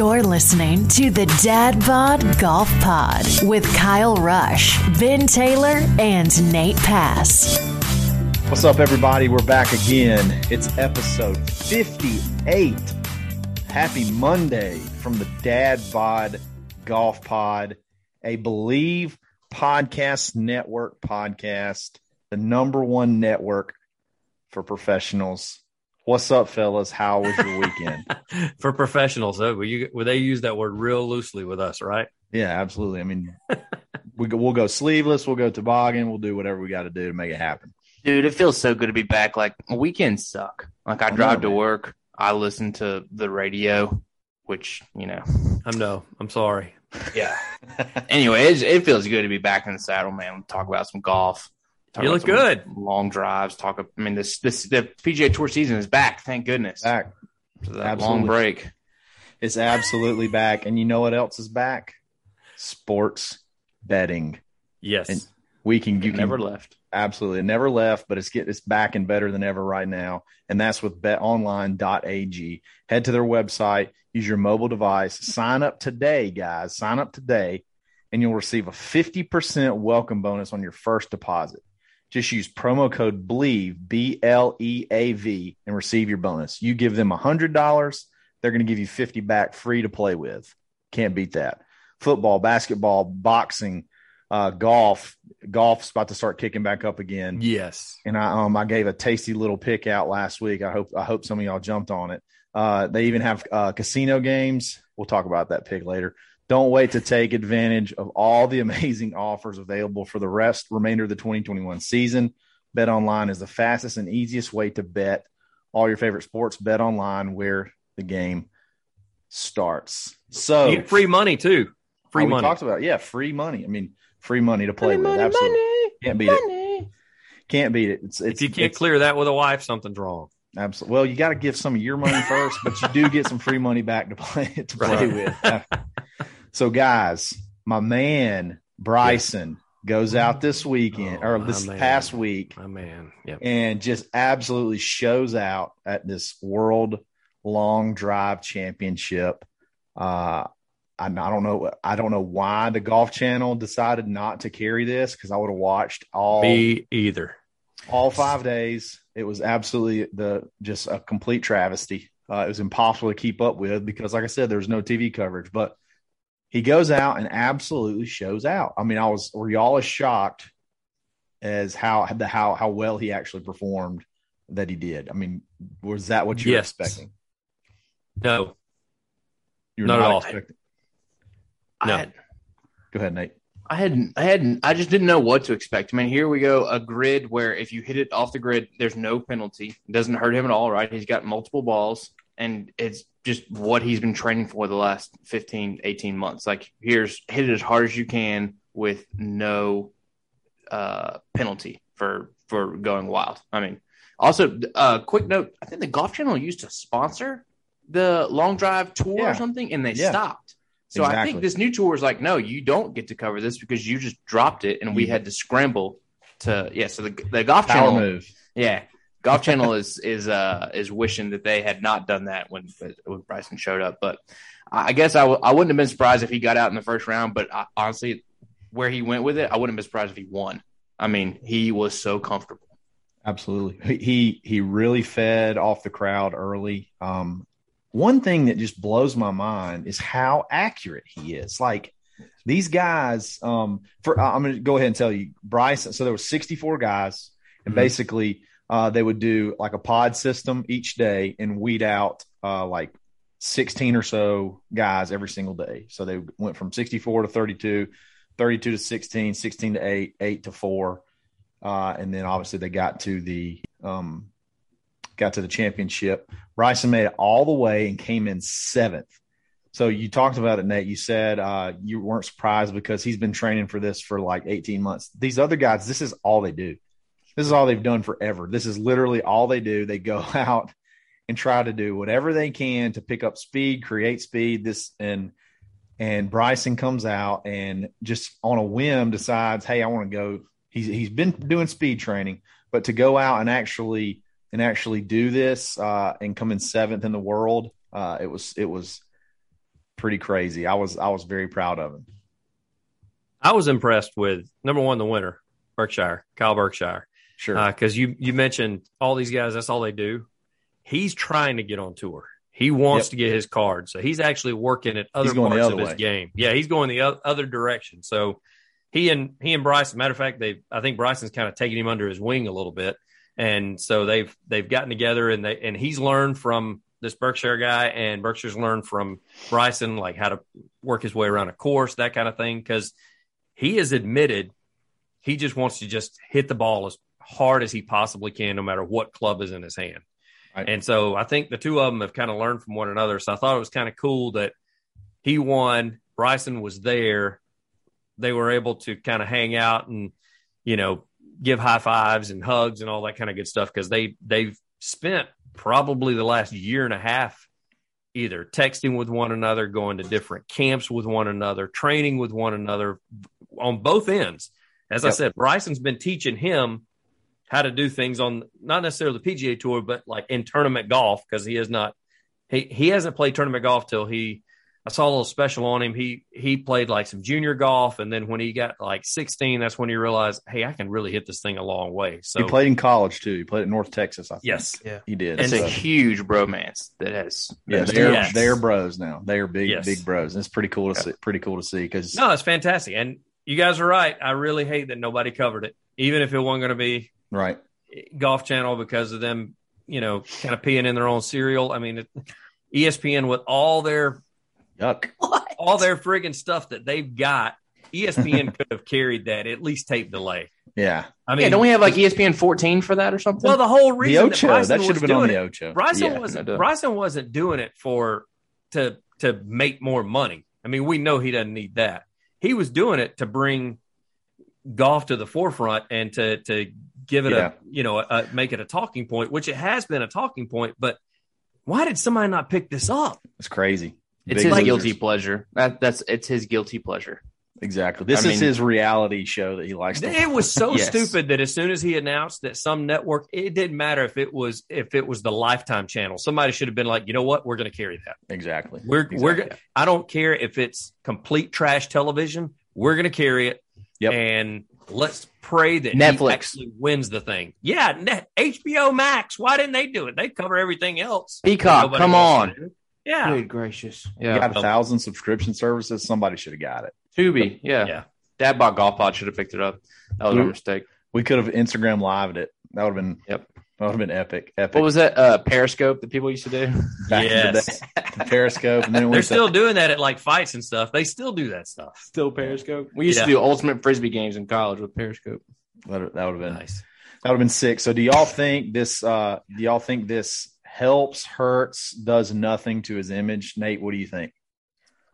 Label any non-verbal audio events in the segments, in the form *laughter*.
You're listening to the Dad Bod Golf Pod with Kyle Rush, Ben Taylor, and Nate Pass. What's up, everybody? We're back again. It's episode 58. Happy Monday from the Dad Bod Golf Pod, a Bleav Podcast Network podcast, the number one network for professionals. What's up, fellas? How was your weekend? *laughs* for professionals, though, will you will they use that word real loosely with us, right? yeah, absolutely. I mean, we go, we'll go sleeveless, we'll go toboggan, we'll do whatever we got to do to make it happen. Dude, it feels so good to be back. Like weekends suck. Like I, I know, drive to man. work, I listen to the radio, which you know. I'm no, I'm sorry. Yeah. *laughs* anyway, it, it feels good to be back in the saddle, man. Talk about some golf. Talk You look good. Long drives. Talk. I mean, this this the PGA Tour season is back. Thank goodness. Back. So that Absolutely. long break. It's absolutely back. And you know what else is back? Sports betting. Yes, And- We can you Never can left. absolutely it never left, but it's get it's back and better than ever right now. And that's with betonline.ag. Head to their website, use your mobile device, sign up today, guys. Sign up today, and you'll receive a 50% welcome bonus on your first deposit. Just use promo code BLEAV, B L E A V, and receive your bonus. You give them $100, they're going to give you 50 back free to play with. Can't beat that. Football, basketball, boxing, uh, golf. Golf's about to start kicking back up again yes. and I um I gave a tasty little pick out last week. I hope I hope some of y'all jumped on it. Uh, they even have uh, casino games. We'll talk about that pick later. Don't wait to take advantage of all the amazing offers available for the rest remainder of the 2021 season. Bet online is the fastest and easiest way to bet all your favorite sports. Bet online where the game starts. So You get free money too. Free oh, we money. talked about yeah, free money. I mean, free money to play with. Absolutely. Can't beat it. Can't beat it. It's, it's if you can't it's- clear that with a wife, something's wrong. Absolutely. Well, you got to give some of your money first, but you do get some free money back to play to play Right. with. *laughs* so, guys, my man Bryson goes out this weekend Oh, or this man. past week My man. Yep. and just absolutely shows out at this World Long Drive Championship. Uh, I, I don't know. I don't know why the Golf Channel decided not to carry this because I would have watched all Me either. all five days. It was absolutely the just a complete travesty. Uh, it was impossible to keep up with because, like I said, there's no TV coverage. But he goes out and absolutely shows out. I mean, I was were y'all as shocked as how the how how well he actually performed that he did. I mean, was that what you Yes. were expecting? No, You were Not at all. expecting. No. I had, Go ahead, Nate. I hadn't. I hadn't. I just didn't know what to expect. I mean, here we go. A grid where if you hit it off the grid, there's no penalty. It doesn't hurt him at all, right? He's got multiple balls, and it's just what he's been training for the last 15, 18 months. Like, here's hit it as hard as you can with no uh, penalty for for going wild. I mean, also, uh, quick note: I think the Golf Channel used to sponsor the Long Drive Tour Yeah. or something, and they Yeah. stopped. So I think this new tour is like, no, you don't get to cover this because you just dropped it, and we had to scramble to yeah. So the the Golf Power Channel, move. yeah, Golf *laughs* Channel is is uh is wishing that they had not done that when when Bryson showed up. But I guess I w- I wouldn't have been surprised if he got out in the first round. But I, honestly, where he went with it, I wouldn't have been surprised if he won. I mean, he was so comfortable. Absolutely. He- He really fed off the crowd early. Um, one thing that just blows my mind is how accurate he is. Like these guys, um, for I'm going to go ahead and tell you, Bryson. So there were 64 guys, and Mhm. basically uh, they would do like a pod system each day and weed out uh, like 16 or so guys every single day. So they went from 64 to 32, 32 to 16, 16 to 8, 8 to 4. Uh, and then obviously they got to the um, got to the championship. Bryson made it all the way and came in seventh. So you talked about it, Nate. You said uh, you weren't surprised because he's been training for this for like 18 months. These other guys, this is all they do. This is all they've done forever. This is literally all they do. They go *laughs* out and try to do whatever they can to pick up speed, create speed. This and and Bryson comes out and just on a whim decides, hey, I want to go. He's he's been doing speed training, but to go out and actually and actually do this uh, and come in seventh in the world, uh, it was it was pretty crazy. I was I was very proud of him. I was impressed with number one, the winner, Berkshire, Kyle Berkshire, Sure. Uh, because you you mentioned all these guys. That's all they do. He's trying to get on tour. He wants Yep. to get his card, so he's actually working at other He's going the parts of other his game. Yeah, he's going the other direction. So he and he and Bryson. Matter of fact, they I think Bryson's kind of taking him under his wing a little bit, and so they've they've gotten together and they and he's learned from this Berkshire guy, and Berkshire's learned from Bryson like how to work his way around a course, that kind of thing. Because he has admitted he just wants to just hit the ball as hard as he possibly can, no matter what club is in his hand. Right. And so I think the two of them have kind of learned from one another. So I thought it was kind of cool that he won, Bryson was there. They were able to kind of hang out and, you know, give high fives and hugs and all that kind of good stuff because they they've spent probably the last year and a half either texting with one another, going to different camps with one another, training with one another on both ends. As I said, Bryson's been teaching him how to do things on not necessarily the PGA tour, but like in tournament golf because he has not he he hasn't played tournament golf till he I saw a little special on him. He he played like some junior golf, and then when he got like 16, that's when he realized, hey, I can really hit this thing a long way. So he played in college too. He played at North Texas. I think. yes, yeah, he did. It's So, a huge bromance that has. yeah, they're Yes. they're bros now. They are big Yes. big bros. And it's pretty cool to see. Pretty cool to see because no, it's fantastic, and you guys are right. I really hate that nobody covered it, even if it wasn't going to be right. Golf Channel because of them, you know, kind of peeing in their own cereal. I mean, it, ESPN with all their Yuck. all their friggin' stuff that they've got, ESPN *laughs* could have carried that at least tape delay. Yeah. I mean, yeah, don't we have like ESPN 14 for that or something? well, the whole reason that, Ocho. Bryson That should was have been on doing the it- Ocho. Bryson Yeah. wasn't no. Bryson wasn't doing it for to to make more money. I mean, we know he doesn't need that. He was doing it to bring golf to the forefront and to to give it Yeah. a you know a, make it a talking point, which it has been a talking point. But why did somebody not pick this up? It's crazy. it's Big his losers. guilty pleasure. That that's it's his guilty pleasure. Exactly. This I is mean- his reality show that he likes to It was so *laughs* Yes. stupid that as soon as he announced that some network, it didn't matter if it was if it was the Lifetime channel. Somebody should have been like, you know what, we're going to carry that. Exactly. We're we're I don't care if it's complete trash television. We're going to carry it. Yep. And let's pray that he Netflix. actually wins the thing. Yeah, Net, HBO Max. Why didn't they do it? They cover everything else. Peacock, come on. Yeah. Good gracious. You Yeah. got a thousand subscription services. Somebody should have got it. Tubi. Yeah. Yeah. Dad bought golf pod. Should have picked it up. That was a Ooh. mistake. We could have Instagram lived it. That would have been Yep. That would have been epic. Epic. What was that? Uh, Periscope that people used to do. *laughs* back in the Yes. The Periscope, and then They're still to, doing that at like fights and stuff. They still do that stuff. Still Periscope. We used Yeah. to do ultimate frisbee games in college with Periscope. that that would have been Nice. that would have been sick. So do y'all think this? uh Do y'all think this helps, hurts, does nothing to his image? Nate, what do you think?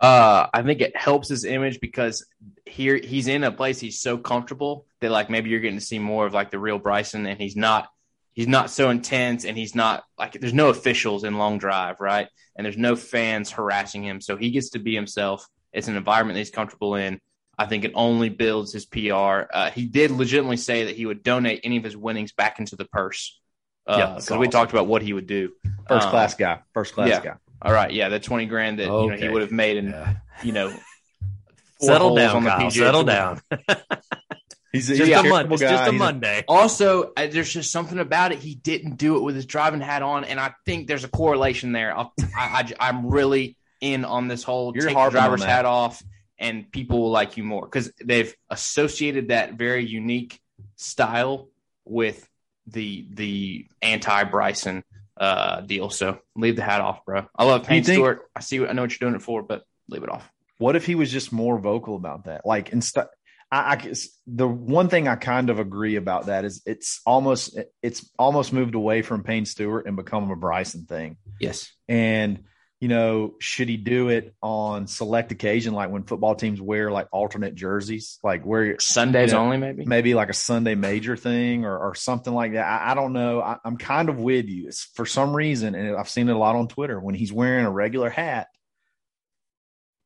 Uh, I think it helps his image because here he's in a place he's so comfortable that like maybe you're getting to see more of like the real Bryson, and he's not he's not so intense, and he's not like there's no officials in long drive, right? And there's no fans harassing him, so he gets to be himself. It's an environment that he's comfortable in. I think it only builds his PR. Uh, he did legitimately say that he would donate any of his winnings back into the purse. Uh, Yeah, because that's we talked about what he would do. First Um, class guy. First class yeah. guy. All right, yeah, the twenty grand that you know he would have made in Yeah. you know, *laughs* Settle down, on the Kyle. Settle down. *laughs* He's, Just he's a charitable mon- it's just a He's Monday. Also, I, there's just something about it. He didn't do it with his driving hat on, and I think there's a correlation there. I'll, I, I, am really in on this whole You're take the on driver's that. hat off, and people will like you more because they've associated that very unique style with the the anti Bryson uh, deal. So leave the hat off, bro. I love you Payne think- Stewart. I see. What, I know what you're doing it for, but leave it off. What if he was just more vocal about that? Like instead, I, I guess the one thing I kind of agree about that is it's almost it's almost moved away from Payne Stewart and become a Bryson thing. Yes. And you know, should he do it on select occasion, like when football teams wear like alternate jerseys, like where Sundays Yeah. only, maybe. maybe like a Sunday major thing or, or something like that. I, I don't know. I, I'm kind of with you. It's for some reason, and I've seen it a lot on Twitter. When he's wearing a regular hat,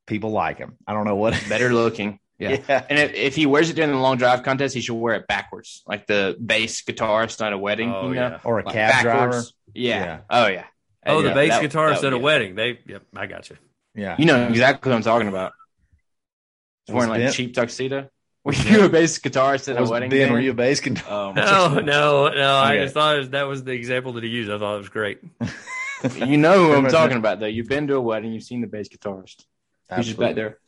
people like him. I don't know what. Better looking. Yeah. yeah. And if, if he wears it during the long drive contest, he should wear it backwards, like the bass guitarist at a wedding. Oh, you know? yeah. Or a Like cab driver. Yeah. Yeah. Oh yeah. Oh, Yeah, the bass that- guitarist that at a wedding. They, yep, I got you. Yeah. You know exactly what I'm talking about. Was wearing like Ben- a cheap tuxedo. *laughs* Were you a bass guitarist at a wedding? Ben, band? were you a bass guitar? Oh, No, no, no. I just thought was- that was the example that he used. I thought it was great. *laughs* you know who I'm talking about, though. You've been to a wedding. You've seen the bass guitarist. He's just back there.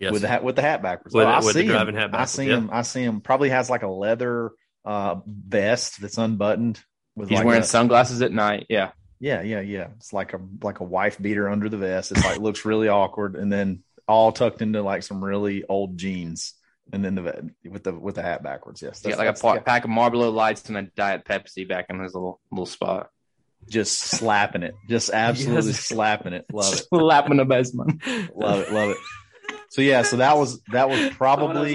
Yes. with the hat with the hat backwards. With- Oh, I with the see driving him. hat I see yeah. him. I see him. Probably has like a leather uh, vest that's unbuttoned. With He's like wearing a- sunglasses at night. Yeah. yeah, yeah, yeah. It's like a like a wife beater under the vest. It's like looks really awkward, and then all tucked into like some really old jeans, and then the with the with the hat backwards. Yes, He that's, got like a that's- pa- yeah, pack of Marlboro Lights and a Diet Pepsi back in his little little spot. just slapping it, just *laughs* absolutely Yes. slapping it. Love it, *laughs* Slapping the bass man. love it, love it. So yeah, so that was that was *laughs* probably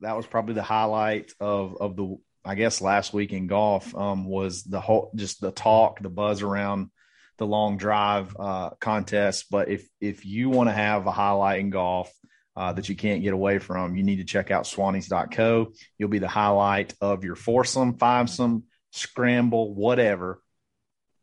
that was probably the highlight of of the I guess last week in golf um, was the whole just the talk, the buzz around the long drive uh, contest. But if if you want to have a highlight in golf uh, that you can't get away from, you need to check out Swannies.co. You'll be the highlight of your foursome, fivesome, scramble, whatever.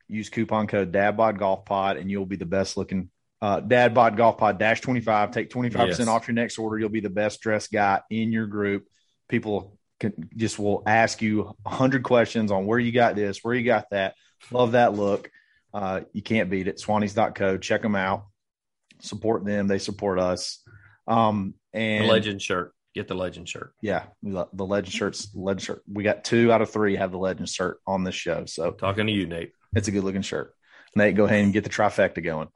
Use coupon code DadBod Golf Pod, and you'll be the best looking. Uh, Dadbod Golf Pod dash 25. Take 25% Yes. off your next order. You'll be the best dressed guy in your group. People can just will ask you a hundred questions on where you got this, where you got that. Love that look. Uh, you can't beat it. Swannies.co. Check them out. Support them. They support us. Um, The and legend shirt. Get the legend shirt. yeah, the legend shirts, legend shirt. We got two out of three have the legend shirt on this show. So Talking to you, Nate. it's a good looking shirt. Nate, go ahead and get the trifecta going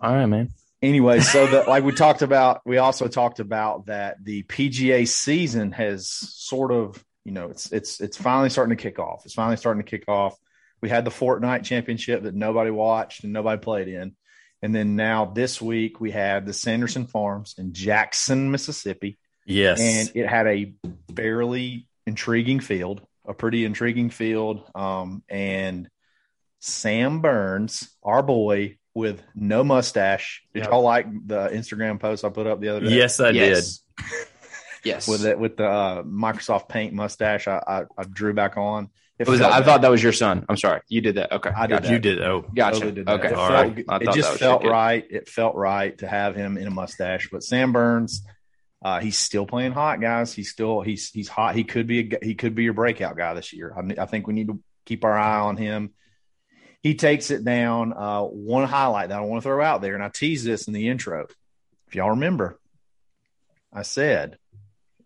All right, man. anyway, so that *laughs* like we talked about, we also talked about that the PGA season has sort of, you know, it's it's it's finally starting to kick off. It's finally starting to kick off. We had the Fortinet championship that nobody watched and nobody played in. And then now this week we had the Sanderson Farms in Jackson, Mississippi, Yes. and it had a fairly intriguing field, a pretty intriguing field. Um, and Sam Burns, our boy with no mustache. Did Yep. y'all like the Instagram post I put up the other day? yes, I yes. *laughs* Yes. With it with the uh, Microsoft Paint mustache, I, I, I drew back on. It was, I thought that was your son. I'm sorry. You did that. Okay. I did did. Gotcha. You did. Oh, Gotcha. Totally did. Okay. It, All felt, right. I it just felt your right. It felt right to have him in a mustache. But Sam Burns, uh, he's still playing hot, guys. He's still he's he's hot. He could be a, g- he could be your breakout guy this year. I, I think we need to keep our eye on him. He takes it down. Uh, one highlight that I want to throw out there, and I teased this in the intro. If y'all remember, I said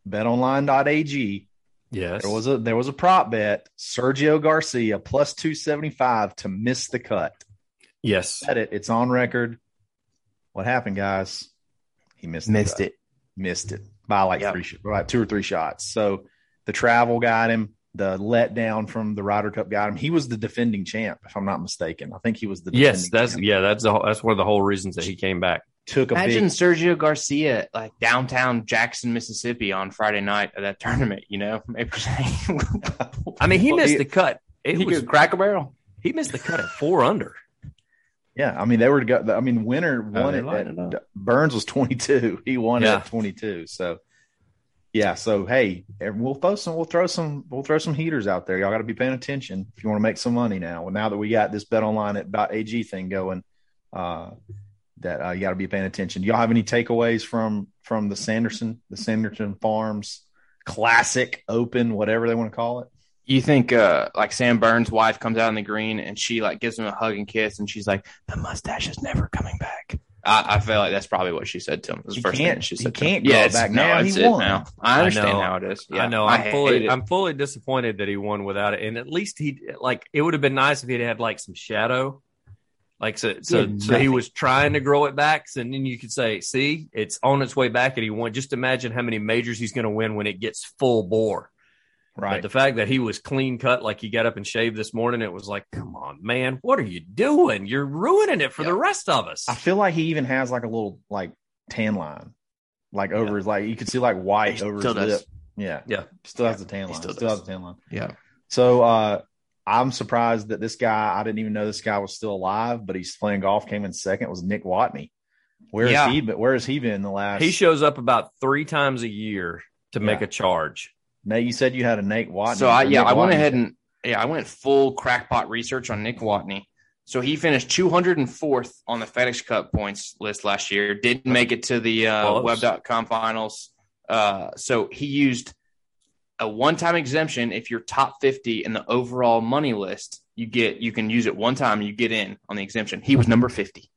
betonline.ag yes. there was a there was a prop bet Sergio Garcia plus 275 to miss the cut. yes. Said it. It's on record. What happened, guys? He missed the Missed cut. it. Missed it by like Yep. three, sh- by like two or three shots. So the travel got him. The letdown from the Ryder Cup got him. He was the defending champ, if I'm not mistaken. I think he was the Yes, defending that's champ. yeah, that's the that's one of the whole reasons that he came back. took a Imagine big Sergio Garcia like downtown Jackson, Mississippi on Friday night of that tournament. You know, *laughs* maybe I mean, he missed the cut. It he was could crack a barrel. he missed the cut at four under. Yeah, I mean they were. go- I mean, winner oh, won they it. it At, Burns was twenty two. He won Yeah. it at twenty two. So, yeah. So hey, we'll throw some. We'll throw some. We'll throw some heaters out there. Y'all got to be paying attention if you want to make some money now. Well, now that we got this bet online at .ag thing going, uh, that uh, you got to be paying attention. Do y'all have any takeaways from from the Sanderson, the Sanderson Farms Classic Open, whatever they want to call it? You think uh like Sam Burns' wife comes out on the green and she like gives him a hug and kiss and she's like, the mustache is never coming back. I, I feel like that's probably what she said to him. It was He the first can't- thing she he said. to him. can't grow it it's- back no, now. it's He it won. now. I understand know. how it is. Yeah, I know. I'm hate fully. I'm fully disappointed that he won without it. And at least he like it would have been nice if he'd had like some shadow. Like so so, Yeah, so he was trying to grow it back. So then you could say, see, it's on its way back and he won. Just imagine how many majors he's gonna win when it gets full bore. But Right. the fact that he was clean cut, like he got up and shaved this morning, it was like, come on, man, what are you doing? You're ruining it for the rest of us. I feel like he even has like a little like tan line, like over his like you could see like white He over his still does. lip. Yeah, Yeah. still has Yeah, the tan he line. still Still, has the tan line. Yeah. So uh I'm surprised that this guy I didn't even know this guy was still alive, but he's playing golf. Came in second was Nick Watney. Where has Yeah. he been? Where has he been the last? he shows up about three times a year to make a charge. Nate, you said you had a Nate Watney. So I yeah, Nick I went Watney. ahead and yeah, I went full crackpot research on Nick Watney. So he finished 204th on the FedEx Cup points list last year. Didn't make it to the uh, Web.com finals. Uh, so he used a one-time exemption. If you're top 50 in the overall money list, you get you can use it one time. You get in on the exemption. He was number 50.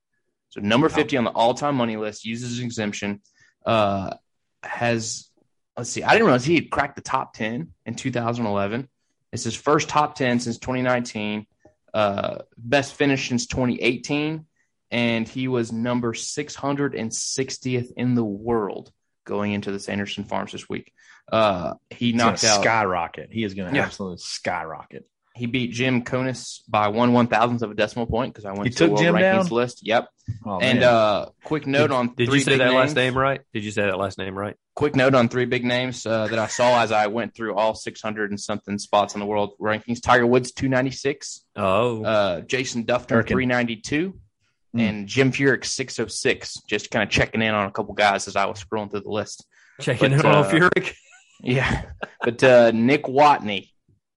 So number 50 on the all-time money list uses an exemption. Uh, has let's see. I didn't realize he had cracked the top 10 in 2011. It's his first top 10 since 2019. Uh, best finish since 2018, and he was number 660th in the world going into the Sanderson Farms this week. Uh, he knocked out. skyrocket. He is going to Yeah. absolutely skyrocket. He beat Jim Konis by one one thousandth of a decimal point because I went He to took the World Jim Rankings down? list. Yep. Oh, and uh, quick note on Did you say that last name right? Did you say that last name right? quick note on three big names uh, that I saw as I went through all 600 and something spots on the world rankings. Tiger Woods 296, Oh, uh, Jason Dufner 392, Mm. and Jim Furyk 606. Just kind of checking in on a couple guys as I was scrolling through the list. checking but, in on uh, Furyk. *laughs* Yeah, but uh, Nick Watney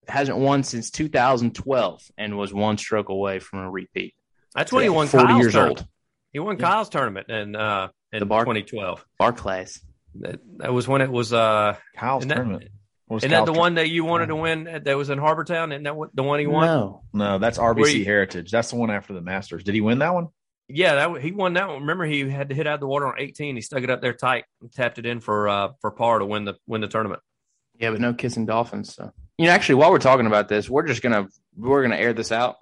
hasn't won since 2012 and was one stroke away from a repeat. That's when he won 40 Kyle's years tournament. old. He won Yeah. Kyle's tournament in uh in The Bar- 2012. Barclays. That, that was when it was uh Kyle's that- tournament. What was isn't that the tour- one that you wanted to win that was in Harbour Town? Isn't that what the one he won? No. No, that's RBC you- Heritage. That's the one after the Masters. Did he win that one? Yeah, that wa- he won that one. Remember, he had to hit out of the water on 18. He stuck it up there tight and tapped it in for uh for par to win the win the tournament. Yeah, but no kissing dolphins. So you know, actually, while we're talking about this, we're just gonna we're gonna air this out.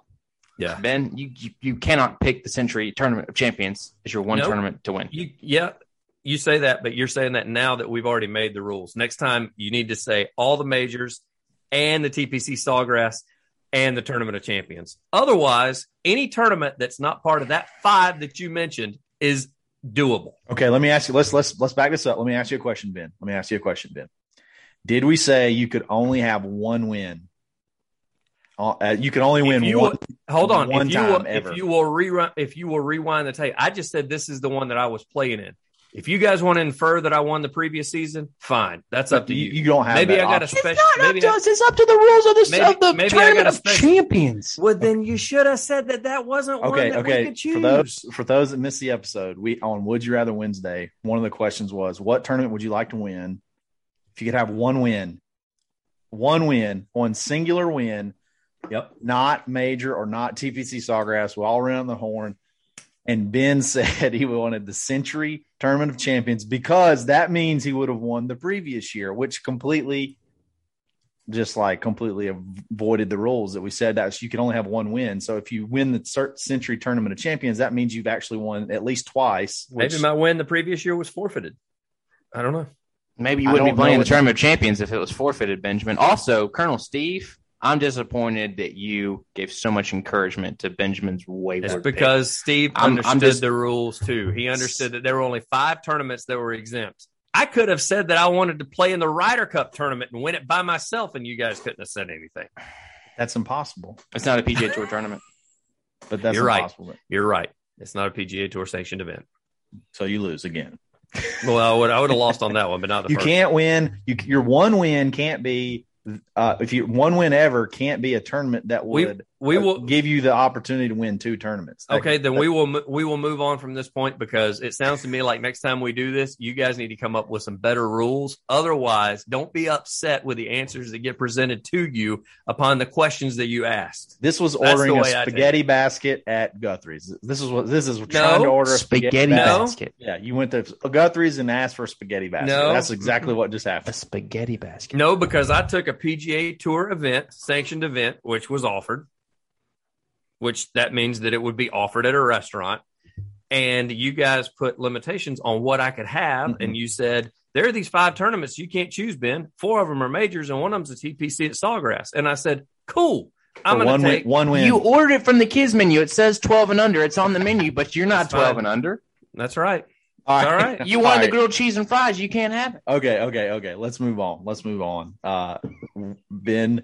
Yeah. Ben, you you, you cannot pick the Sentry Tournament of Champions as your one Nope. tournament to win. You yeah, you say that, but you're saying that now that we've already made the rules. Next time you need to say all the majors and the TPC Sawgrass and the Tournament of Champions. Otherwise, any tournament that's not part of that five that you mentioned is doable. Okay, let me ask you. Let's let's let's back this up. Let me ask you a question, Ben. Let me ask you a question, Ben. Did we say you could only have one win? Uh, you can only win you one. hold on. one if you time will, ever. if you will rerun, if you will rewind the tape, I just said this is the one that I was playing in. If you guys want to infer that I won the previous season, fine. That's up to you, you. you don't have. Maybe that I got a option. special. Maybe I- us. It's up to the rules of the, Maybe- of the maybe I Tournament got a of special- Champions. Well, then you should have said that that wasn't one Okay, that we okay. could choose. For those for those that missed the episode, we on Would You Rather Wednesday. One of the questions was, "What tournament would you like to win? If you could have one win, one win, one singular win, Yep. not major or not TPC Sawgrass, we're all around the horn." And Ben *laughs* said he wanted the Sentry Tournament of Champions because that means he would have won the previous year, which completely, just like completely avoided the rules that we said that you can only have one win. So if you win the Sentry Tournament of Champions, that means you've actually won at least twice. Which, Maybe my win the previous year was forfeited. I don't know. Maybe you wouldn't be playing the Tournament of Champions if it was forfeited, Benjamin. Also, Colonel Steve, I'm disappointed that you gave so much encouragement to Benjamin's wayward. It's pick. because Steve I'm- I'm understood just- the rules too. He understood that there were only five tournaments that were exempt. I could have said that I wanted to play in the Ryder Cup tournament and win it by myself, and you guys couldn't have said anything. that's impossible. it's not a PGA Tour tournament. *laughs* But that's You're right. impossible. You're right. It's not a PGA Tour sanctioned event. So you lose again. Well, I would, I would have lost on that one, but not the You first. can't win. You, your one win can't be. Uh, if you one win ever can't be a tournament that would We uh, will. give you the opportunity to win two tournaments. That- Okay, then that- we will we will move on from this point because it sounds to me like next time we do this, you guys need to come up with some better rules. Otherwise, don't be upset with the answers that get presented to you upon the questions that you asked. This was ordering a way I take spaghetti basket at Guthrie's. This is what this is trying to order a spaghetti, Spaghetti basket. No. Yeah, you went to Guthrie's and asked for a spaghetti basket. No. That's exactly what just happened. A spaghetti basket. No, because I took a PGA Tour event, sanctioned event, which was offered, which that means that it would be offered at a restaurant. And you guys put limitations on what I could have. Mhm. And you said, there are these five tournaments you can't choose, Ben. Four of them are majors, and one of them's a TPC at Sawgrass. And I said, cool. I'm going to take. win, one win. You ordered it from the kids menu. It says 12 and under. It's on the menu, but you're not 12 and under. That's right. all all right. *laughs* You All wanted the grilled cheese and fries. You can't have it. Okay, okay, okay. Let's move on. Let's move on. Uh, Ben,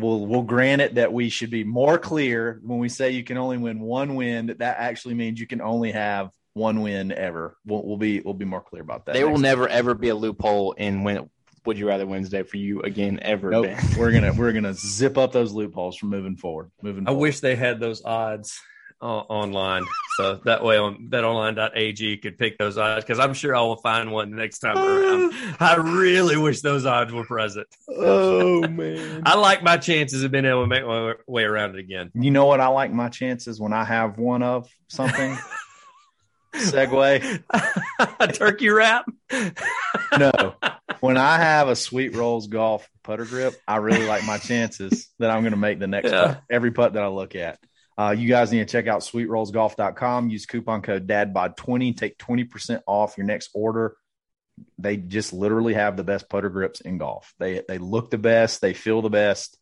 we'll we'll grant it that we should be more clear when we say you can only win one win. That that actually means you can only have one win ever. We'll, we'll be we'll be more clear about that. There will next never ever be a loophole in when Would you rather Wednesday for you again ever? Nope. Ben? *laughs* we're gonna we're gonna zip up those loopholes from moving forward. Moving. I forward. wish they had those odds online, so that way on betonline.ag could pick those odds because I'm sure I will find one next time around. *laughs* I really wish those odds were present. Oh *laughs* man. I like my chances of being able to make my way around it again. You know what? I like my chances when I have one of something. *laughs* Segue. A turkey wrap. No. When I have a Sweet Rolls Golf putter grip, I really like my chances that I'm going to make the next Yeah. putt, every putt that I look at. Uh, you guys need to check out sweetrollsgolf.com. Use coupon code DADBOD20. Take 20% off your next order. They just literally have the best putter grips in golf. They they look the best. They feel the best.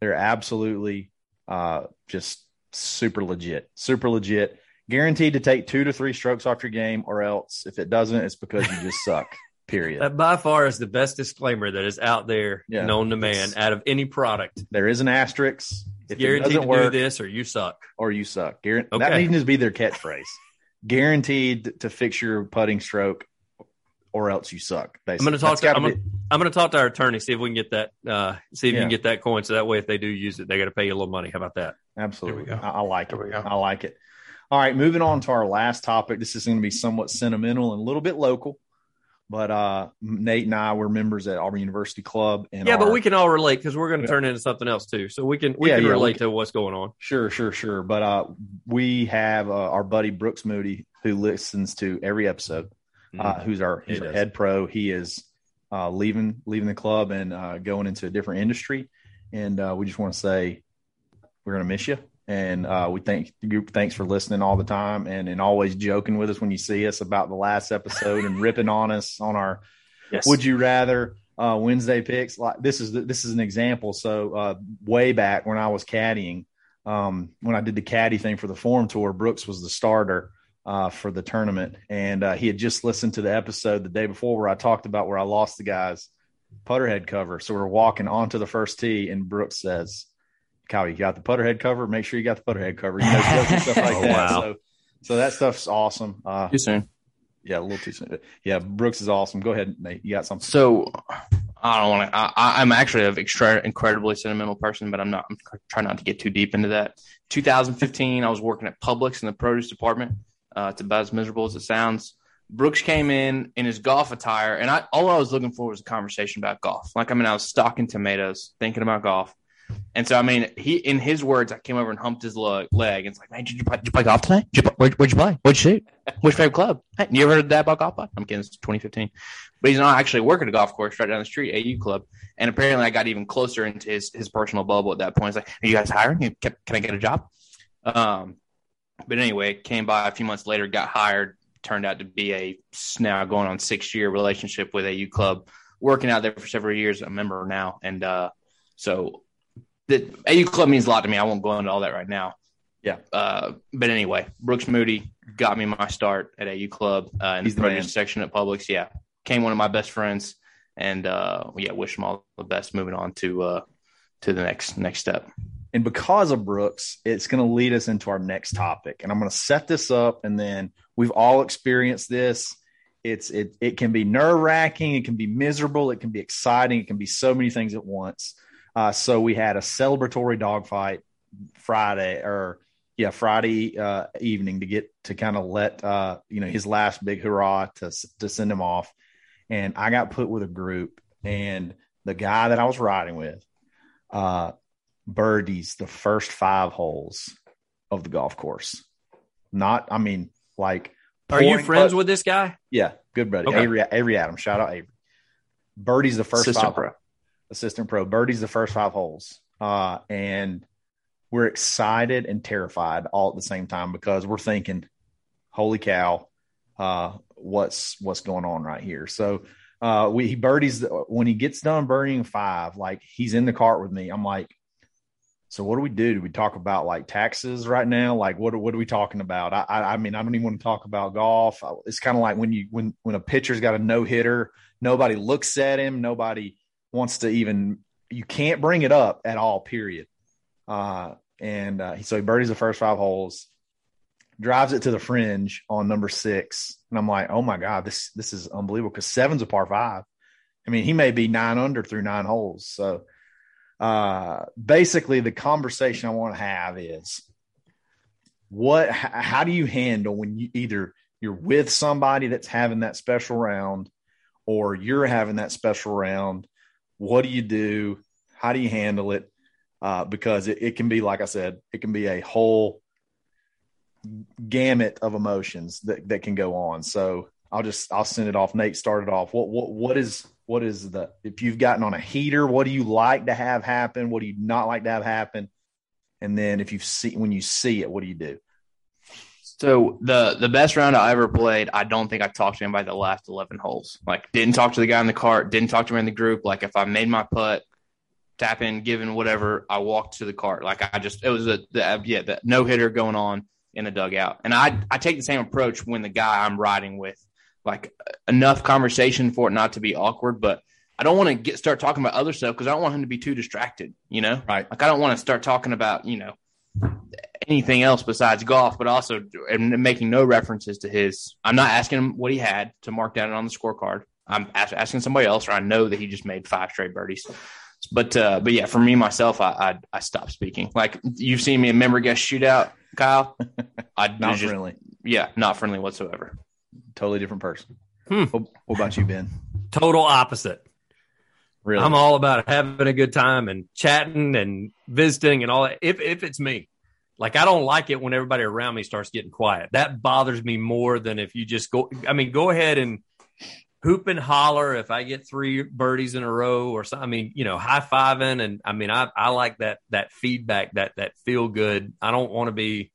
They're absolutely uh, just super legit. Super legit. Guaranteed to take two to three strokes off your game, or else if it doesn't, it's because you just suck. *laughs* Period. That by far is the best disclaimer that is out there Yeah. known to man out of any product. There is an asterisk. If it Guaranteed to doesn't do work, this or you suck. or you suck. Guaran- Okay. That needs to be their catchphrase. Guaranteed to fix your putting stroke, or else you suck. I'm going to talk to I'm be- gonna, I'm going to talk to our attorney see if we can get that uh, see if you can get that coin so that way if they do use it they got to pay you a little money. How about that? Absolutely. We go. I, I like There it. we go. I like it. All right, moving on to our last topic. This is going to be somewhat sentimental and a little bit local, but uh, Nate and I were members at Auburn University Club. And yeah, but we can all relate because we're going to Yeah. turn into something else too. So we can we Yeah, can yeah, we relate can- to what's going on. Sure, sure, sure. But uh, we have uh, our buddy Brooks Moody who listens to every episode. Uh, who's our he's our head pro? He is uh, leaving leaving the club and uh, going into a different industry. And uh, we just want to say we're gonna miss you. And uh, we thank you. Thanks for listening all the time and and always joking with us when you see us about the last episode and ripping on us on our Yes. would you rather uh, Wednesday picks? Like this is the, this is an example. So uh, way back when I was caddying, um, when I did the caddy thing for the Forme Tour, Brooks was the starter uh, for the tournament, and uh, he had just listened to the episode the day before where I talked about where I lost the guy's putter head cover. So we're walking onto the first tee, and Brooks says, "Kyle, you got the putter head cover? Make sure you got the putter head cover." You know, stuff like *laughs* Oh, that. wow. So, so that stuff's awesome. Uh, Too soon. yeah, a little too soon. Yeah, Brooks is awesome. Go ahead, Nate. You got something? So I don't want to. I, I'm actually an extra incredibly sentimental person, but I'm not. I'm trying not to get too deep into that. 2015, I was working at Publix in the produce department. Uh, it's about as miserable as it sounds. Brooks came in in his golf attire, and I all I was looking for was a conversation about golf. Like I mean, I was stocking tomatoes, thinking about golf. And so, I mean, he, in his words, I came over and humped his leg. leg and it's like, man, did you play, did you play golf tonight? Did you, where'd, where'd you play? What'd you shoot? Which favorite club? Hey, you ever heard that about golf? I'm kidding. It's 2015. But he's not actually working a golf course right down the street, AU Club. And apparently, I got even closer into his his personal bubble at that point. He's like, "Are you guys hiring? Can, can I get a job?" Um, but anyway, came by a few months later, got hired. Turned out to be a now going on six year relationship with AU Club, working out there for several years. A member now, and uh, so the AU Club means a lot to me. I won't go into all that right now. Yeah. Uh, but anyway, Brooks Moody got me my start at AU Club uh, in He's the produce section at Publix. Yeah, came one of my best friends, and uh, yeah, wish him all the best moving on to uh, to the next next step. And because of Brooks, it's going to lead us into our next topic. And I'm going to set this up, and then we've all experienced this. It's it it can be nerve wracking, it can be miserable, it can be exciting, it can be so many things at once. Uh, so we had a celebratory dogfight Friday, or yeah, Friday uh, evening to get to kind of let uh, you know his last big hurrah to to send him off. And I got put with a group, and the guy that I was riding with, uh, birdies the first five holes of the golf course. Not, I mean, like, Are you friends put- with this guy? Yeah, good buddy. Okay. Avery, Avery Adams. Shout out Avery. Birdie's the first Assistant five pro. Assistant pro. Birdie's the first five holes. Uh, and we're excited and terrified all at the same time because we're thinking, holy cow, uh, what's what's going on right here? So uh, we he birdies when he gets done birdieing five, like he's in the cart with me. I'm like, so what do we do? Do we talk about like taxes right now? Like what what are we talking about? I I, I mean I don't even want to talk about golf. It's kind of like when you when when a pitcher's got a no hitter, nobody looks at him, nobody wants to even you can't bring it up at all. Period. Uh, and uh, so he birdies the first five holes, drives it to the fringe on number six, and I'm like, oh my god, this this is unbelievable because seven's a par five, I mean, he may be nine under through nine holes. So uh, basically, the conversation I want to have is what, how do you handle when you either you're with somebody that's having that special round or you're having that special round? What do you do? How do you handle it? Uh, because it, it can be, like I said, it can be a whole gamut of emotions that, that can go on. So I'll just I'll send it off. Nate started off. What what what is what is the if you've gotten on a heater, what do you like to have happen? What do you not like to have happen? And then if you see when you see it, what do you do? So the the best round I ever played, I don't think I talked to anybody the last eleven holes. Like didn't talk to the guy in the cart, didn't talk to him in the group. Like if I made my putt, tap in, given whatever, I walked to the cart. Like I just it was a the, yeah the no hitter going on in the dugout. And I I take the same approach when the guy I'm riding with, like enough conversation for it not to be awkward, but I don't want to get start talking about other stuff because I don't want him to be too distracted, you know? Right. Like I don't want to start talking about, you know, anything else besides golf, but also and making no references to his. I'm not asking him what he had to mark down on the scorecard. I'm asking somebody else, or I know that he just made five straight birdies. But uh, but yeah, for me myself, I, I I stopped speaking. Like you've seen me a member guest shootout, Kyle. *laughs* I not just, friendly. Yeah, not friendly whatsoever. Totally different person. Hmm. What, what about you, Ben? Total opposite. Really? I'm all about having a good time and chatting and visiting and all that. If if it's me, like I don't like it when everybody around me starts getting quiet. That bothers me more than if you just go. I mean, go ahead and hoop and holler if I get three birdies in a row or something. I mean, you know, high fiving and I mean, I I like that that feedback that that feel good. I don't want to be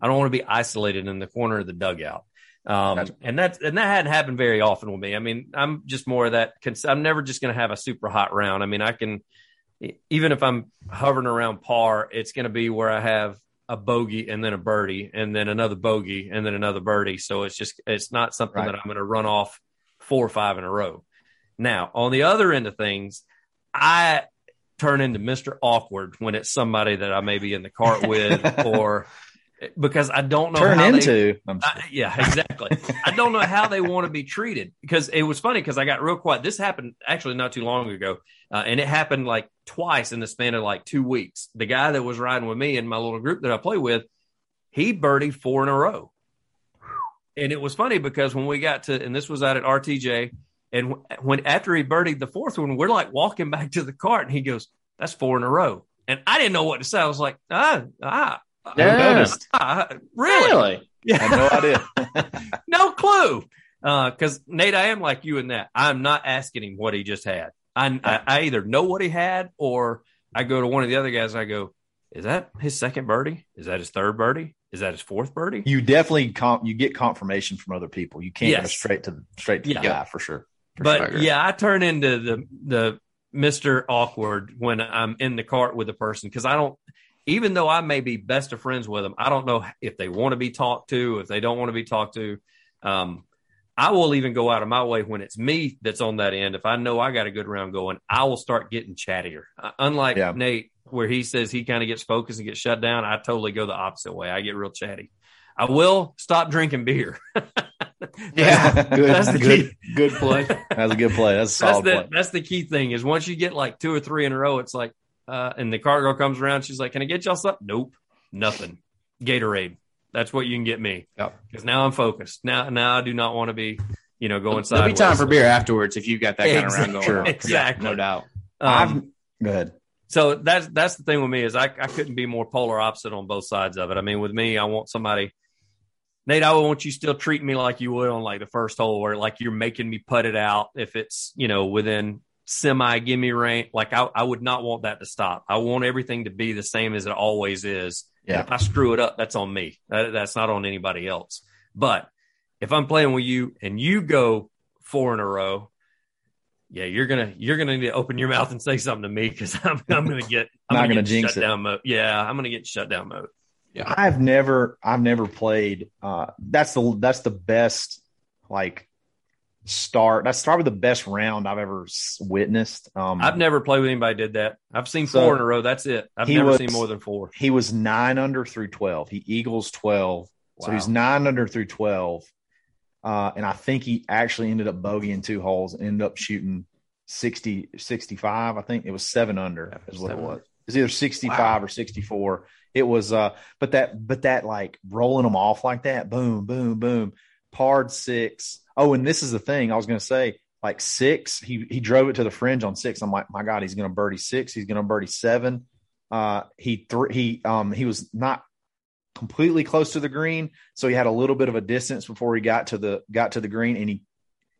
I don't want to be isolated in the corner of the dugout. Um, that's, and that's and that hadn't happened very often with me. I mean, I'm just more of that. I'm never just going to have a super hot round. I mean, I can even if I'm hovering around par, it's going to be where I have a bogey and then a birdie and then another bogey and then another birdie. So it's just it's not something right. that I'm going to run off four or five in a row. Now, on the other end of things, I turn into Mr. Awkward when it's somebody that I may be in the cart with *laughs* or because I don't know turn how into. They, I, yeah, exactly. I don't know how they want to be treated because it was funny because I got real quiet. This happened actually not too long ago, uh, and it happened like twice in the span of like two weeks. The guy that was riding with me in my little group that I play with, he birdied four in a row, and it was funny because when we got to, and this was out at RTJ, and when after he birdied the fourth one, we're like walking back to the cart, and he goes, "That's four in a row." And I didn't know what to say. I was like, ah, ah, yeah. noticed. Uh, really? Really? Yeah. I had no idea. *laughs* *laughs* no clue. Because uh, Nate, I am like you in that I'm not asking him what he just had. I, I, I either know what he had or I go to one of the other guys. And I go, is that his second birdie? Is that his third birdie? Is that his fourth birdie? You definitely you get confirmation from other people. You can't yes. go straight to straight to yeah. the guy for sure. For but sure. yeah, I turn into the the Mister Awkward when I'm in the cart with a person because I don't even though I may be best of friends with them, I don't know if they want to be talked to, if they don't want to be talked to. Um, I will even go out of my way when it's me that's on that end. If I know I got a good round going, I will start getting chattier. Uh, unlike yeah. Nate, where he says he kind of gets focused and gets shut down, I totally go the opposite way. I get real chatty. I will stop drinking beer. *laughs* yeah, *laughs* good. That's the good, key. good play. That's a good play. That's a solid that's the, play. That's the key thing is once you get like two or three in a row, it's like uh, and the car girl comes around. She's like, "Can I get y'all something?" Nope, nothing. Gatorade. That's what you can get me. Because yep. now I'm focused. Now, now I do not want to be, you know, going There'll sideways. be time for beer afterwards if you've got that kind exactly. of round going. Exactly, yeah, no doubt. Um, go ahead. So that's that's the thing with me is I, I couldn't be more polar opposite on both sides of it. I mean, with me, I want somebody. Nate, I want you still treat me like you would on like the first hole, where like you're making me put it out if it's you know within semi gimme range. Like I, I would not want that to stop. I want everything to be the same as it always is. Yeah. if I screw it up, that's on me. That, that's not on anybody else. But if I'm playing with you and you go four in a row, yeah, you're gonna you're gonna need to open your mouth and say something to me because *laughs* I'm I'm gonna get I'm not gonna, gonna jinx shut it. down mode. Yeah, I'm gonna get shut down mode. Yeah, I've never I've never played. Uh, that's the that's the best like start. That's probably the best round I've ever witnessed. Um, I've never played with anybody did that. I've seen so four in a row. That's it. I've never was, seen more than four. He was nine under through twelve. He eagles twelve, wow. so he's nine under through twelve. Uh, and I think he actually ended up bogeying two holes and ended up shooting 60, 65. I think it was seven under Yeah, is what it was. under. It's either 65 Wow. or 64. It was, uh, but that, but that like rolling them off like that, boom, boom, boom, pard six. Oh, and this is the thing I was going to say, like six, he, he drove it to the fringe on six. I'm like, my God, he's going to birdie six. He's going to birdie seven. Uh, he, th- he, um, he was not completely close to the green. So he had a little bit of a distance before he got to the, got to the green and he,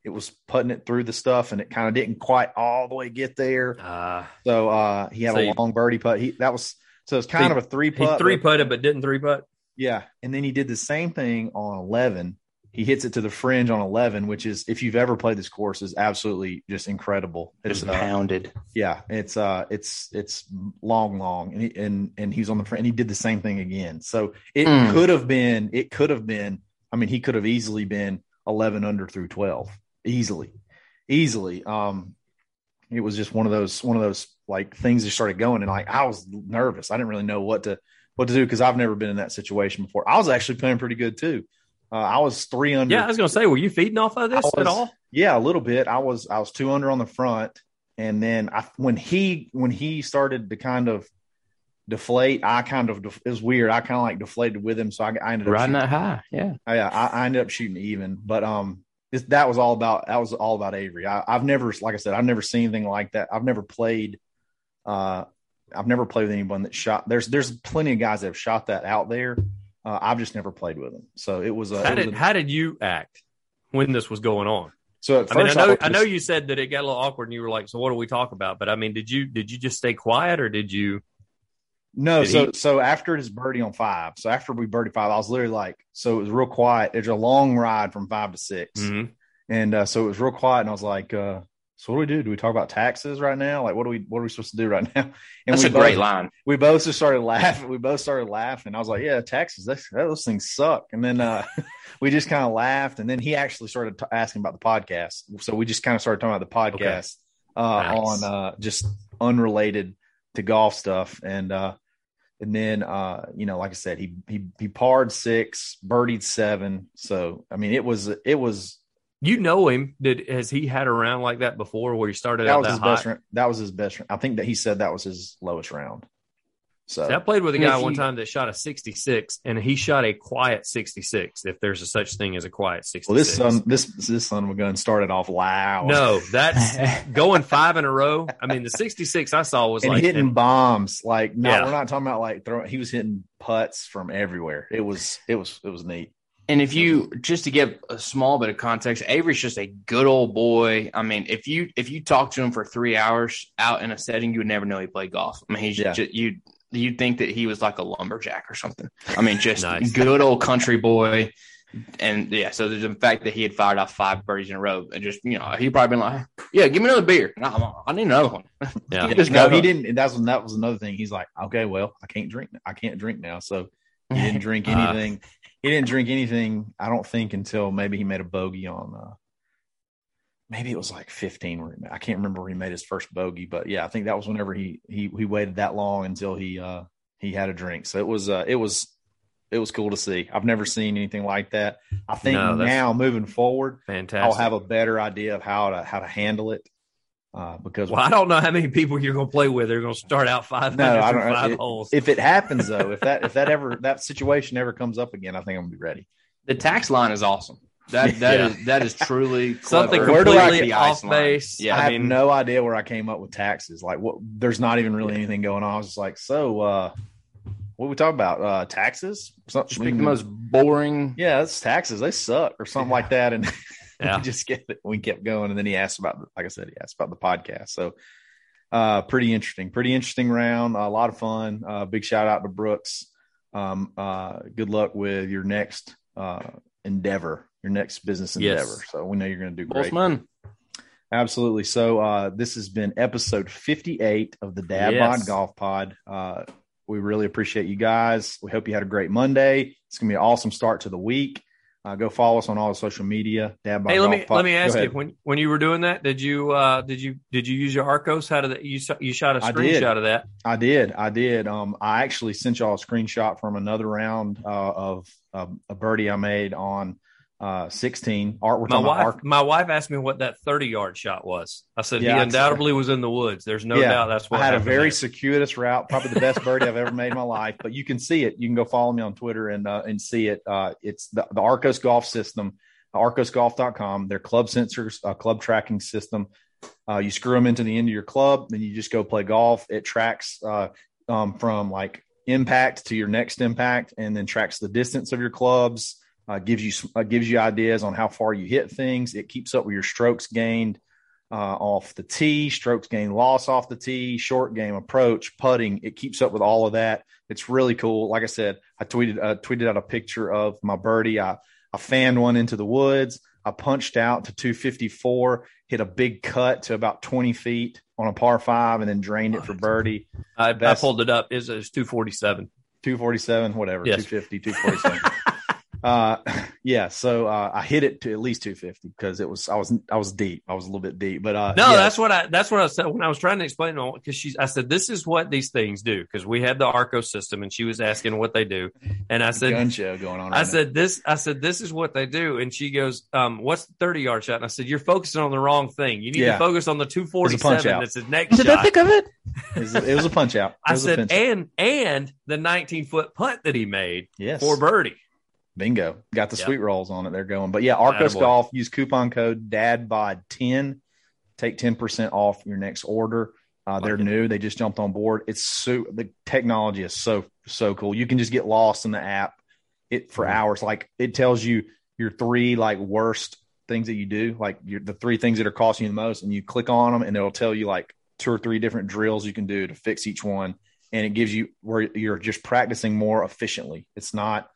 it was putting it through the stuff and it kind of didn't quite all the way get there. Uh, So uh, he had So a long birdie putt. He that was so it's kind He- of a three he putt. three but- putted, but didn't three putt. yeah, and then he did the same thing on eleven. He hits it to the fringe on eleven, which is if you've ever played this course, is absolutely just incredible. It's Just uh, pounded. yeah, it's uh, it's it's long, long, and he, and and he's on the front, and he did the same thing again. So it Mm. could have been, it could have been. I mean, he could have easily been eleven under through twelve, easily, easily. Um, it was just one of those one of those like things that started going, and like I was nervous. I didn't really know what to what to do because I've never been in that situation before. I was actually playing pretty good too. Uh, I was three under. Yeah, I was gonna say, were you feeding off of this I at all? Yeah, a little bit. I was I was two under on the front, and then I when he when he started to kind of deflate, I kind of def- it was weird. I kind of like deflated with him, so I, I ended up Riding shooting, that high. Yeah. yeah, I, I ended up shooting even. But um, this, that was all about that was all about Avery. I, I've never, like I said, I've never seen anything like that. I've never played. Uh, I've never played with anyone that shot. There's there's plenty of guys that have shot that out there. Uh, I've just never played with them. So it was a. How it was did a- how did you act when this was going on? so I mean, I know was I know you said that it got a little awkward, and you were like, "So what do we talk about?" But I mean, did you did you just stay quiet, or did you? No, Did so he- so after his birdie on five, so after we birdie five, I was literally like, so it was real quiet. There's a long ride from five to 6 Mhm. and uh, so it was real quiet. And I was like, uh, so what do we do? Do we talk about taxes right now? Like, what do we what are we supposed to do right now? *laughs* And That's we a great line. We both just started laughing. We both started laughing. I was like, yeah, taxes. That's, those things suck. And then uh, *laughs* we just kind of laughed. And then he actually started t- asking about the podcast. So we just kind of started talking about the podcast uh, Nice. on uh, just unrelated to golf stuff. And uh, and then uh, you know, like I said, he he he parred six, birdied seven. So I mean, it was it was You know him? Did has he had a round like that before, where he started that out was that his hot? best round. That was his best round. I think that he said that was his lowest round. So See, I played with a guy if one you- time that shot a 66, and he shot a quiet 66. If there's a such thing as a quiet 66. well, this son this this son of a gun started off loud. no, that's *laughs* going five in a row. I mean, the 66 I saw was and like hitting bombs like no, Yeah. we're not talking about like throwing. He was hitting putts from everywhere. It was it was it was neat. And if you just to give a small bit of context, Avery's just a good old boy. I mean, if you if you talk to him for three hours out in a setting, you would never know he played golf. I mean, he's Yeah. just you you'd think that he was like a lumberjack or something. I mean, just *laughs* Nice. good old country boy. And yeah, so there's the fact that he had fired off five birdies in a row, and just you know, he probably been like, "Yeah, give me another beer. No, I need another one." *laughs* Yeah. Just no, he didn't. and That's that was another thing. He's like, okay, well, I can't drink. I can't drink now. So he didn't *laughs* drink Uh. He didn't drink anything. I don't think until maybe he made a bogey on. uh Maybe it was like 15. Where he made, I can't remember where he made his first bogey, but yeah, I think that was whenever he he he waited that long until he uh he had a drink. So it was uh it was it was cool to see. I've never seen anything like that. I think No, now moving forward, fantastic. I'll have a better idea of how to how to handle it. Uh, because well, I don't know how many people you're going to play with. They're going to start out five No, I don't- five it- holes. if it happens though, if that if that ever that situation ever comes up again, I think I'm gonna be ready. The tax line is awesome. That that Yeah. is that is truly *laughs* Something clever. Where do I- completely off line. base. Yeah, I, I have no idea where I came up with taxes. Like what there's not even really anything going on. I was just like, so uh what we talk about? Uh taxes? Something Just pick the most boring. yeah, it's taxes. They suck or something like that. And *laughs* Yeah. we just get we kept going. And then he asked about like I said, he asked about the podcast. So uh pretty interesting, pretty interesting round, a lot of fun. Uh big shout out to Brooks. Um uh good luck with your next uh endeavor, your next business Yes. endeavor. So we know you're gonna do great. Wolfman. Absolutely. So uh, this has been episode 58 of the Dad Yes. Bod Golf Pod. Uh, we really appreciate you guys. We hope you had a great Monday. It's gonna be an awesome start to the week. Uh, go follow us on all the social media. Dad Hey, let me let me ask you when when you were doing that, did you uh did you did you use your Arccos? How did that you you shot a I did. screenshot of that? I did. I did. Um, I actually sent y'all a screenshot from another round uh, of um, a birdie I made on uh, 16. Art, we're My wife, arc. my wife asked me what that 30 yard shot was. I said Yeah, he undoubtedly was in the woods. There's no Yeah, doubt that's what I had a very there. circuitous route, probably the best birdie I've ever made in my *laughs* life. But you can see it. You can go follow me on Twitter and uh, and see it. Uh, it's the, the Arccos Golf System, arccosgolf.com. Their club sensors, uh, club tracking system. Uh, you screw them into the end of your club, then you just go play golf. It tracks uh, um, from like impact to your next impact, and then tracks the distance of your clubs. Uh, gives you uh, gives you ideas on how far you hit things. It keeps up with your strokes gained uh, off the tee, strokes gained loss off the tee, short game approach, putting. It keeps up with all of that. It's really cool. Like I said, I tweeted uh, tweeted out a picture of my birdie. I I fanned one into the woods. I punched out to 254, hit a big cut to about 20 feet on a par five, and then drained it for birdie. I, I pulled it up. It's, it's 247. 247, whatever, Yes. 250, 247. *laughs* uh, *laughs* yeah. So uh, I hit it to at least 250 because it was I was I was deep. I was a little bit deep, but uh, No, yeah, that's what I that's what I said when I was trying to explain to because she's I said this is what these things do because we had the Arco system and she was asking what they do and I said gun show going on. I right said this I said this is what they do and she goes um what's the 30 yard shot and I said you're focusing on the wrong thing you need Yeah. to focus on the punch 247 out. that's his next Did I shot think of it? It was, a, it was a punch out. *laughs* It I said pinch out. and and the 19 foot putt that he made yes, for birdie bingo, got the Yep. sweet rolls on it. They're going, but yeah, Arccos Attaboy. Golf. Use coupon code DADBOD10, take 10 percent off your next order. Uh, they're Like new. They just jumped on board. It's so the technology is so so cool. You can just get lost in the app it for Mhm. hours. Like it tells you your three like worst things that you do, like your, the three things that are costing you the most, and you click on them, and it'll tell you like two or three different drills you can do to fix each one, and it gives you where you're just practicing more efficiently. It's not,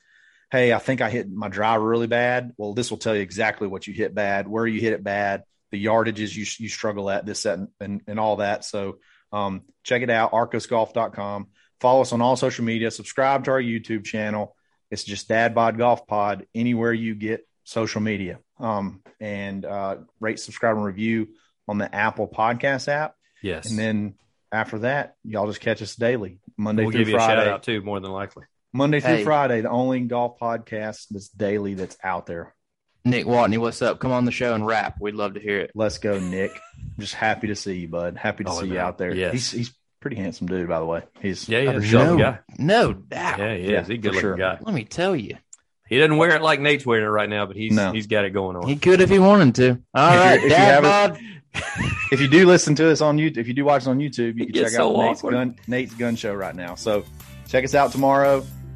hey, I think I hit my driver really bad. Well, this will tell you exactly what you hit bad, where you hit it bad, the yardages you you struggle at, this that, and and, and all that. So um, check it out, arccosgolf.com. Follow us on all social media. Subscribe to our YouTube channel. It's just Dad Bod Golf Pod anywhere you get social media. Um, and uh, rate, subscribe, and review on the Apple Podcast app. yes And then after that, y'all just catch us daily, Monday we'll through give you a Friday. shout out too more than likely Monday through Hey. Friday, the only golf podcast that's daily that's out there. Nick Watney, what's up? Come on the show and rap. We'd love to hear it. Let's go, Nick. I'm just happy to see you, bud. Happy to Oh, see you out there. Yes. He's he's pretty handsome dude, by the way. He's yeah yeah he's a sure. no, guy no doubt. yeah he Yeah, is he's a good looking sure. guy Let me tell you. he doesn't wear it like Nate's wearing it right now but he's No. he's got it going on He could if he wanted to. All If you- right, if Dad have bod. *laughs* If you do listen to us on YouTube, if you do watch us on YouTube, you It can gets check out Nate's gun Nate's gun show right now. So check us out tomorrow.